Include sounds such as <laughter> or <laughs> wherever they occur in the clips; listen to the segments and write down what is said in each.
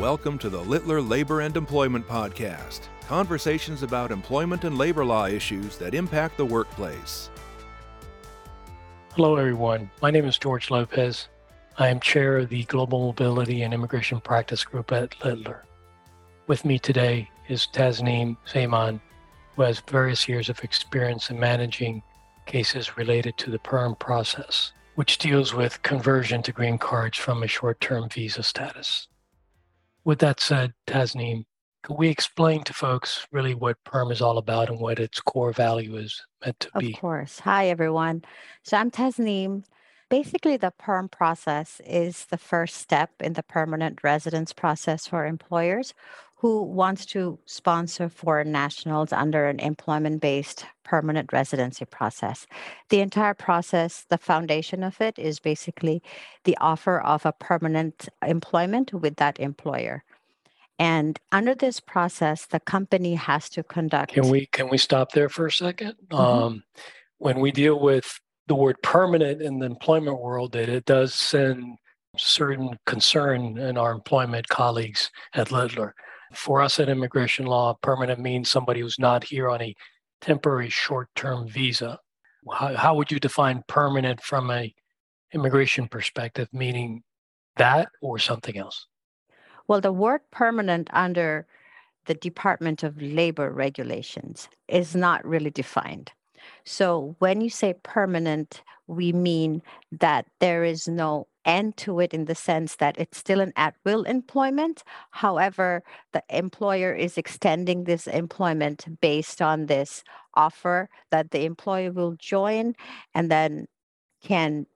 Welcome to the Littler Labor and Employment Podcast conversations about employment and labor law issues that impact the workplace. Hello, everyone. My name is George Lopez. I am chair of the Global Mobility and Immigration Practice Group at Littler. With me today is Tasneem Zaman, who has various years of experience in managing cases related to the PERM process, which deals with conversion to green cards from a short term visa status. With that said, Tasneem, could we explain to folks really what PERM is all about and what its core value is meant to Of be? Of course. Hi, everyone. So I'm Tasneem. Basically, the PERM process is the first step in the permanent residence process for employers who wants to sponsor foreign nationals under an employment-based permanent residency process. The entire process, the foundation of it is basically the offer of a permanent employment with that employer. And under this process, the company has to conduct. Can we can we stop there for a 2nd Mhm. Um, when we deal with the word permanent in the employment world, that it does send certain concern in our employment colleagues at Littler. For us at immigration law, permanent means somebody who's not here on a temporary short-term visa. How, how would you define permanent from a immigration perspective, meaning that or something else? Well, the word permanent under the Department of Labor regulations is not really defined. So when you say permanent, we mean that there is no end to it in the sense that it's still an at will employment. However, the employer is extending this employment based on this offer that the employee will join and then can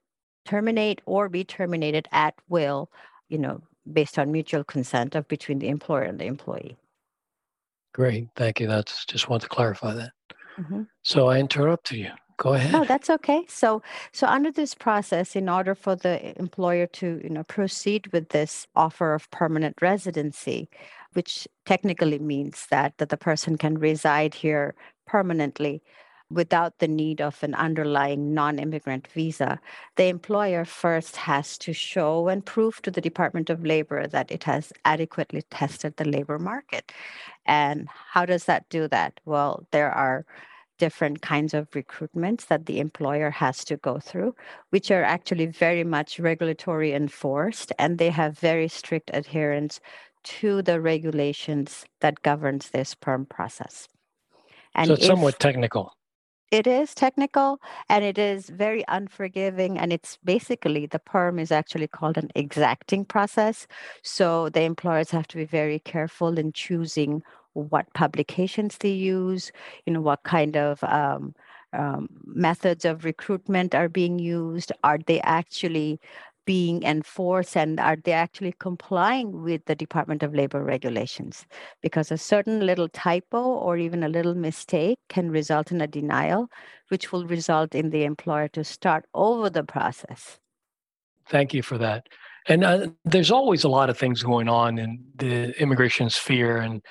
terminate or be terminated at will, you know, based on mutual consent of between the employer and the employee. Great, thank you. That's just want to clarify that. Mhm. So I interrupted you. Go ahead. No, that's okay. So, so under this process, in order for the employer to, you know, proceed with this offer of permanent residency, which technically means that that the person can reside here permanently without the need of an underlying non-immigrant visa, the employer first has to show and prove to the Department of Labor that it has adequately tested the labor market. And how does that do that? Well, there are different kinds of recruitments that the employer has to go through, which are actually very much regulatory enforced, and they have very strict adherence to the regulations that governs this perm process. And so it's if- somewhat technical. it is technical and it is very unforgiving and it's basically the perm is actually called an exacting process so the employers have to be very careful in choosing what publications they use you know what kind of um, um, methods of recruitment are being used are they actually being enforced and are they actually complying with the department of labor regulations because a certain little typo or even a little mistake can result in a denial, which will result in the employer to start over the process. Thank you for that. And uh, there's always a lot of things going on in the immigration sphere, and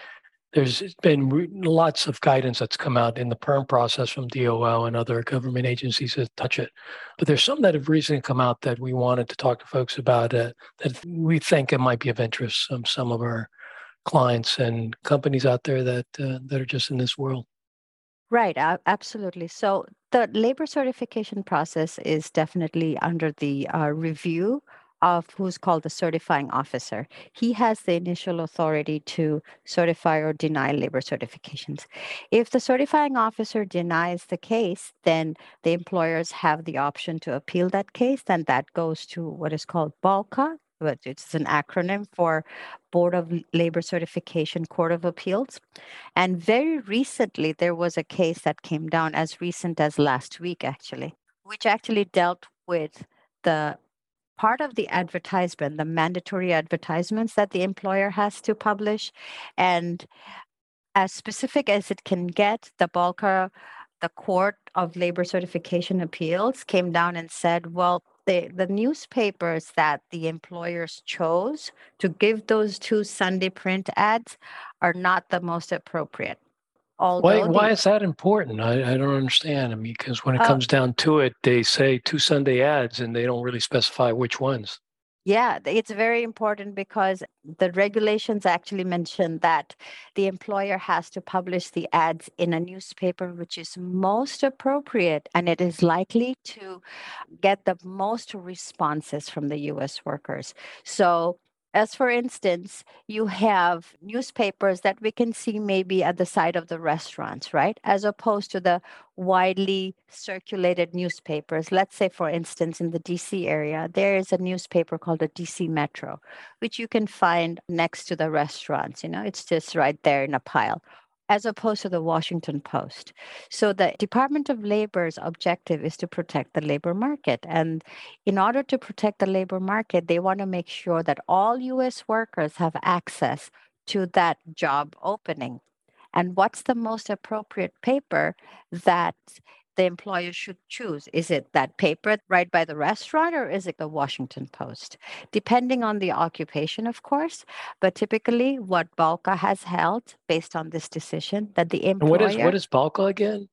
there's been lots of guidance that's come out in the perm process from DOL and other government agencies that touch it. But there's some that have recently come out that we wanted to talk to folks about uh, that we think it might be of interest from some of our clients and companies out there that uh, that are just in this world. Right, absolutely. So the labor certification process is definitely under the uh, review of who's called the certifying officer. He has the initial authority to certify or deny labor certifications. If the certifying officer denies the case, then the employers have the option to appeal that case, and that goes to what is called BALCA, which is an acronym for Board of Labor Certification Court of Appeals. And very recently, there was a case that came down as recent as last week, actually, which actually dealt with the part of the advertisement, the mandatory advertisements that the employer has to publish. And as specific as it can get, the BALCA, the Court of Labor Certification Appeals came down and said, well, the, the newspapers that the employers chose to give those two Sunday print ads are not the most appropriate. Although Why, why is that important? I, I don't understand. I mean, because when it Uh, comes down to it, they say two Sunday ads and they don't really specify which ones. Yeah, it's very important because the regulations actually mention that the employer has to publish the ads in a newspaper which is most appropriate and it is likely to get the most responses from the US workers. So as for instance, you have newspapers that we can see maybe at the side of the restaurants, right? As opposed to the widely circulated newspapers. Let's say, for instance, in the DC area, there is a newspaper called the DC Metro, which you can find next to the restaurants. You know, it's just right there in a pile as opposed to the Washington Post. So the Department of Labor's objective is to protect the labor market. And in order to protect the labor market, they want to make sure that all US workers have access to that job opening. And what's the most appropriate paper that the employer should choose. Is it that paper right by the restaurant or is it the Washington Post? Depending on the occupation, of course, but typically what BALCA has held based on this decision that the employer. And what is what is BALCA again?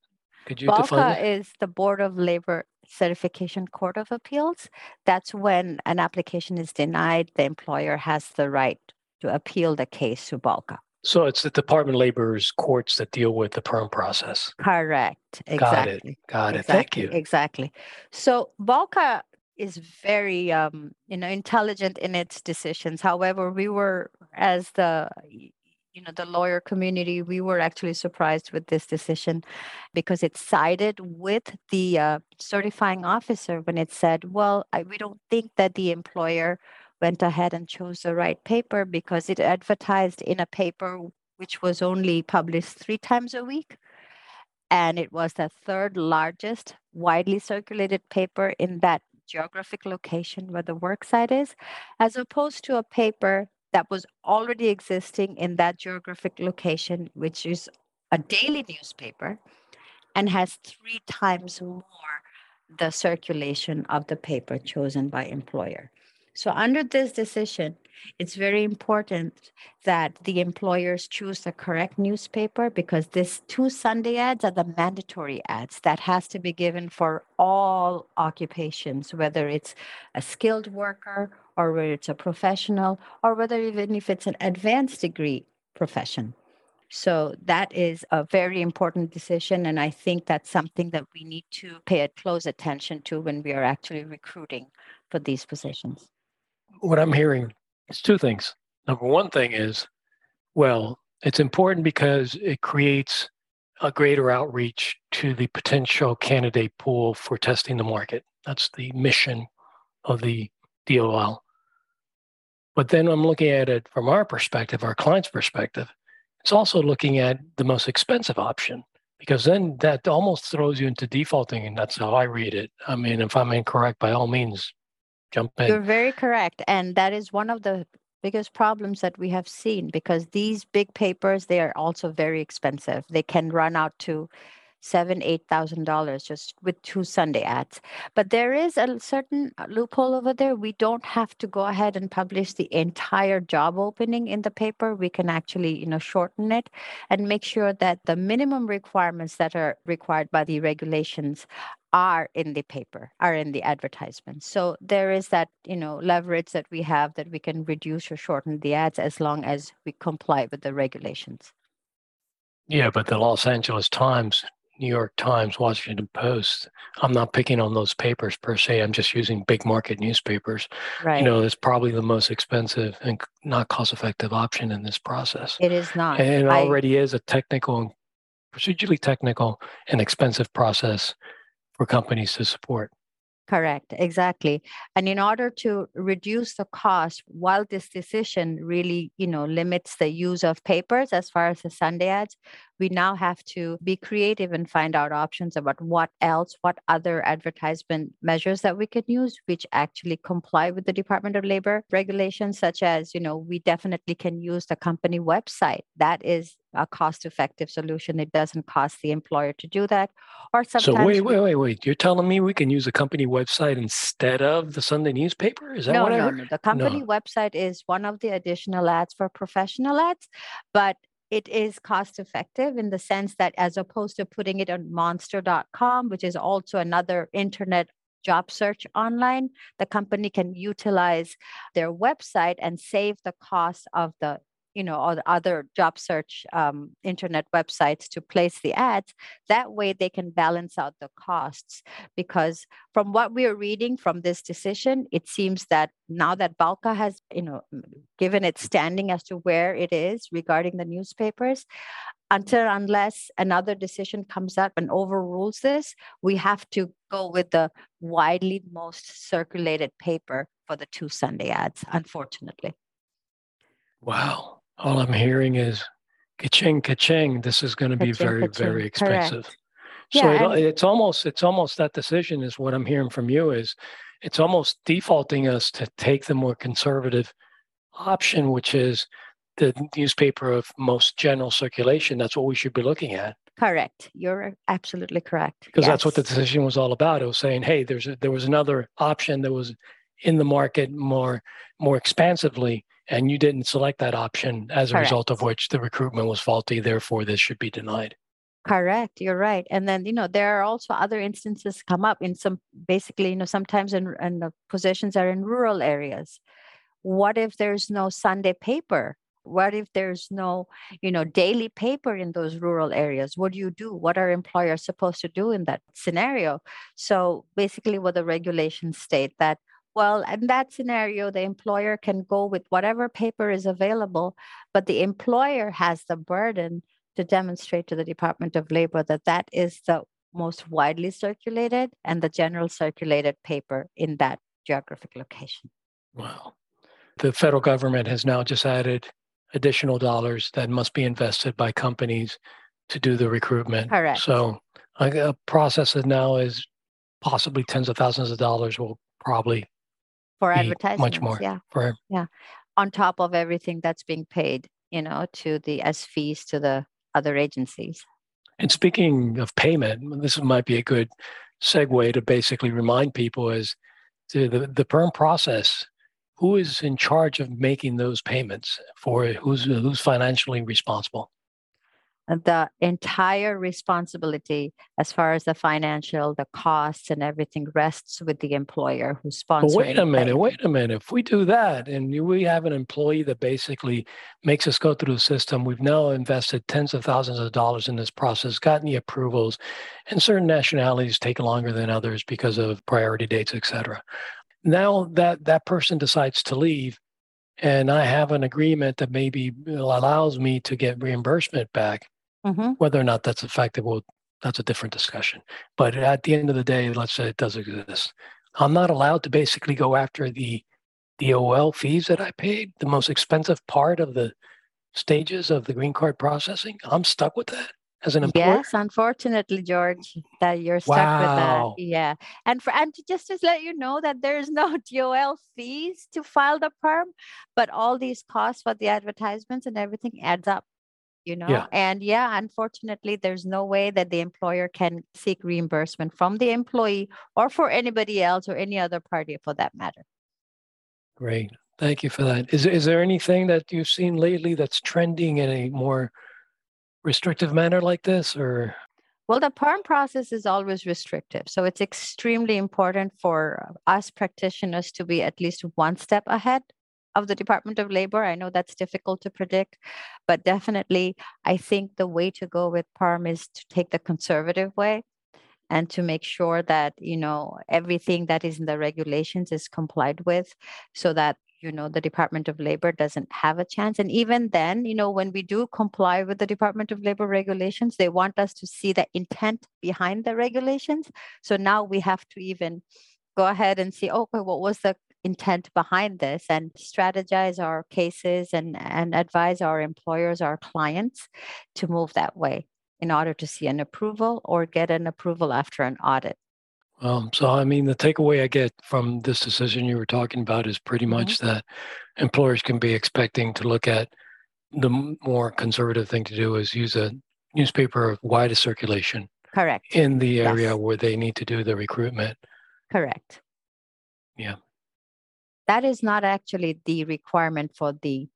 Could you BALCA define it? is the Board of Labor Certification Court of Appeals. That's when an application is denied, the employer has the right to appeal the case to BALCA. So it's the Department of Labor's courts that deal with the perm process. Correct. Exactly. Got it. Got it. Exactly. Thank you. Exactly. So BALCA is very um, you know intelligent in its decisions. However, we were as the you know the lawyer community we were actually surprised with this decision because it sided with the uh, certifying officer when it said well I, we don't think that the employer went ahead and chose the right paper because it advertised in a paper which was only published three times a week. And it was the third largest widely circulated paper in that geographic location where the worksite is, as opposed to a paper that was already existing in that geographic location, which is a daily newspaper and has three times more the circulation of the paper chosen by employer. So, under this decision, it's very important that the employers choose the correct newspaper because these two Sunday ads are the mandatory ads that has to be given for all occupations, whether it's a skilled worker or whether it's a professional or whether even if it's an advanced degree profession. So that is a very important decision. And I think that's something that we need to pay close attention to when we are actually recruiting for these positions what I'm hearing is two things. Number one thing is, well, it's important because it creates a greater outreach to the potential candidate pool for testing the market. That's the mission of the DOL. But then I'm looking at it from our perspective, our client's perspective. It's also looking at the most expensive option because then that almost throws you into defaulting. And that's how I read it. I mean, if I'm incorrect, by all means, jump in. You're very correct. And that is one of the biggest problems that we have seen because these big papers, they are also very expensive. They can run out to seven, eight thousand dollars just with two Sunday ads. But there is a certain uh, loophole over there. We don't have to go ahead and publish the entire job opening in the paper. We can actually, you know, shorten it and make sure that the minimum requirements that are required by the regulations are in the paper, are in the advertisement. So there is that, you know, leverage that we have that we can reduce or shorten the ads as long as we comply with the regulations. Yeah, but the Los Angeles Times New York Times, Washington Post. I'm not picking on those papers per se. I'm just using big market newspapers. Right. You know, it's probably the most expensive and not cost effective option in this process. It is not. And it already I, is a technical and procedurally technical and expensive process for companies to support. Correct, exactly. And in order to reduce the cost, while this decision really, you know, limits the use of papers as far as the Sunday ads, we now have to be creative and find out options about what else, what other advertisement measures that we can use, which actually comply with the Department of Labor regulations, such as, you know, we definitely can use the company website. That is a cost effective solution. It doesn't cost the employer to do that. Or sometimes. So wait, wait, wait, wait. You're telling me we can use a company website instead of the Sunday newspaper? Is that no, what no, I heard? No, the company no. website is one of the additional ads for professional ads, but it is cost effective in the sense that as opposed to putting it on monster.com, which is also another internet job search online, the company can utilize their website and save the cost of the you know, or other job search um, internet websites to place the ads. That way they can balance out the costs. Because from what we are reading from this decision, it seems that now that BALCA has, you know, given its standing as to where it is regarding the newspapers, until unless another decision comes up and overrules this, we have to go with the widely most circulated paper for the two Sunday ads, unfortunately. Wow all I'm hearing is ka-ching, ka-ching. This is going to be very, ka-ching. very expensive. Correct. So yeah, it, it's almost it's almost that decision is what I'm hearing from you is it's almost defaulting us to take the more conservative option, which is the newspaper of most general circulation. That's what we should be looking at. Correct. You're absolutely correct. Because yes. that's what the decision was all about. It was saying, hey, there's a, there was another option that was in the market more more expansively and you didn't select that option as a Correct. result of which the recruitment was faulty therefore this should be denied. Correct you're right and then you know there are also other instances come up in some basically you know sometimes in, in the positions are in rural areas. What if there's no sunday paper? What if there's no you know daily paper in those rural areas? What do you do? What are employers supposed to do in that scenario? So basically what the regulations state that well, in that scenario, the employer can go with whatever paper is available, but the employer has the burden to demonstrate to the Department of Labor that that is the most widely circulated and the general circulated paper in that geographic location. Wow. The federal government has now just added additional dollars that must be invested by companies to do the recruitment. Correct. So a process that now is possibly tens of thousands of dollars will probably for advertising much more yeah. for yeah. On top of everything that's being paid you know to the as fees to the other agencies. And speaking of payment this might be a good segue to basically remind people is to the, the perm process who is in charge of making those payments for who's who's financially responsible the entire responsibility as far as the financial, the costs and everything rests with the employer who sponsors. wait a minute, wait a minute. If we do that and we have an employee that basically makes us go through the system, we've now invested tens of thousands of dollars in this process, gotten the approvals, and certain nationalities take longer than others because of priority dates, et cetera. Now that that person decides to leave, and I have an agreement that maybe allows me to get reimbursement back Mm-hmm. Whether or not that's effective, well, that's a different discussion. But at the end of the day, let's say it does exist. I'm not allowed to basically go after the DOL fees that I paid, the most expensive part of the stages of the green card processing. I'm stuck with that as an employer. Yes, unfortunately, George, that you're stuck wow. with that. Yeah, and for and to just to let you know that there's no <laughs> DOL fees to file the perm, but all these costs for the advertisements and everything adds up you know? Yeah. and yeah unfortunately there's no way that the employer can seek reimbursement from the employee or for anybody else or any other party for that matter. Great. Thank you for that. Is, is there anything that you've seen lately that's trending in a more restrictive manner like this or? Well, the perm process is always restrictive. So it's extremely important for us practitioners to be at least one step ahead of the Department of Labor. I know that's difficult to predict, but definitely I think the way to go with PERM is to take the conservative way and to make sure that you know everything that is in the regulations is complied with so that you know the department of labor doesn't have a chance and even then you know when we do comply with the department of labor regulations they want us to see the intent behind the regulations so now we have to even go ahead and see okay what was the intent behind this and strategize our cases and, and advise our employers, our clients to move that way in order to see an approval or get an approval after an audit. Um, so, I mean, the takeaway I get from this decision you were talking about is pretty mm-hmm. much that employers can be expecting to look at the more conservative thing to do is use a newspaper of widest circulation. Correct. In the area yes. where they need to do the recruitment. Correct. Yeah that is not actually the requirement for the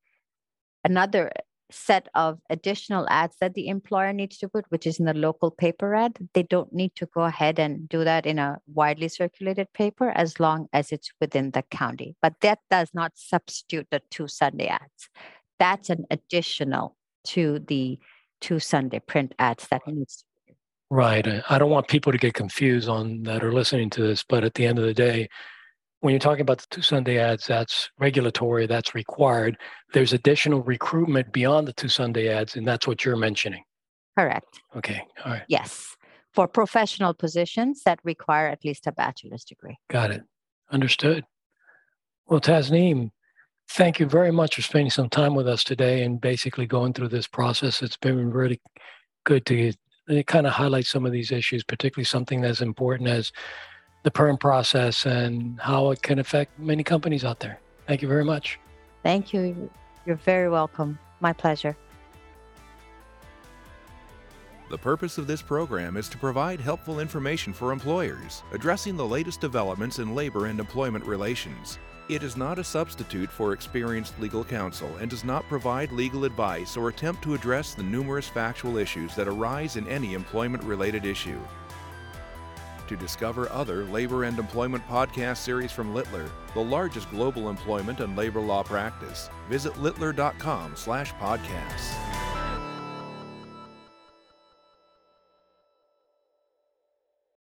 another set of additional ads that the employer needs to put, which is in the local paper ad, they don't need to go ahead and do that in a widely circulated paper as long as it's within the county. But that does not substitute the two Sunday ads. That's an additional to the two Sunday print ads that needs to Right. I don't want people to get confused on that are listening to this, but at the end of the day, when you're talking about the two Sunday ads, that's regulatory, that's required. There's additional recruitment beyond the two Sunday ads, and that's what you're mentioning. correct. Okay. All right. Yes. For professional positions that require at least a bachelor's degree. Got it. Understood. Well, Tasneem, thank you very much for spending some time with us today and basically going through this process. It's been really good to uh, kind of highlight some of these issues, particularly something as important as the perm process and how it can affect many companies out there. Thank you very much. Thank you. You're very welcome. My pleasure. The purpose of this program is to provide helpful information for employers, addressing the latest developments in labor and employment relations. It is not a substitute for experienced legal counsel and does not provide legal advice or attempt to address the numerous factual issues that arise in any employment related issue. To discover other labor and employment podcast series from Littler, the largest global employment and labor law practice, visit littler.com/podcasts.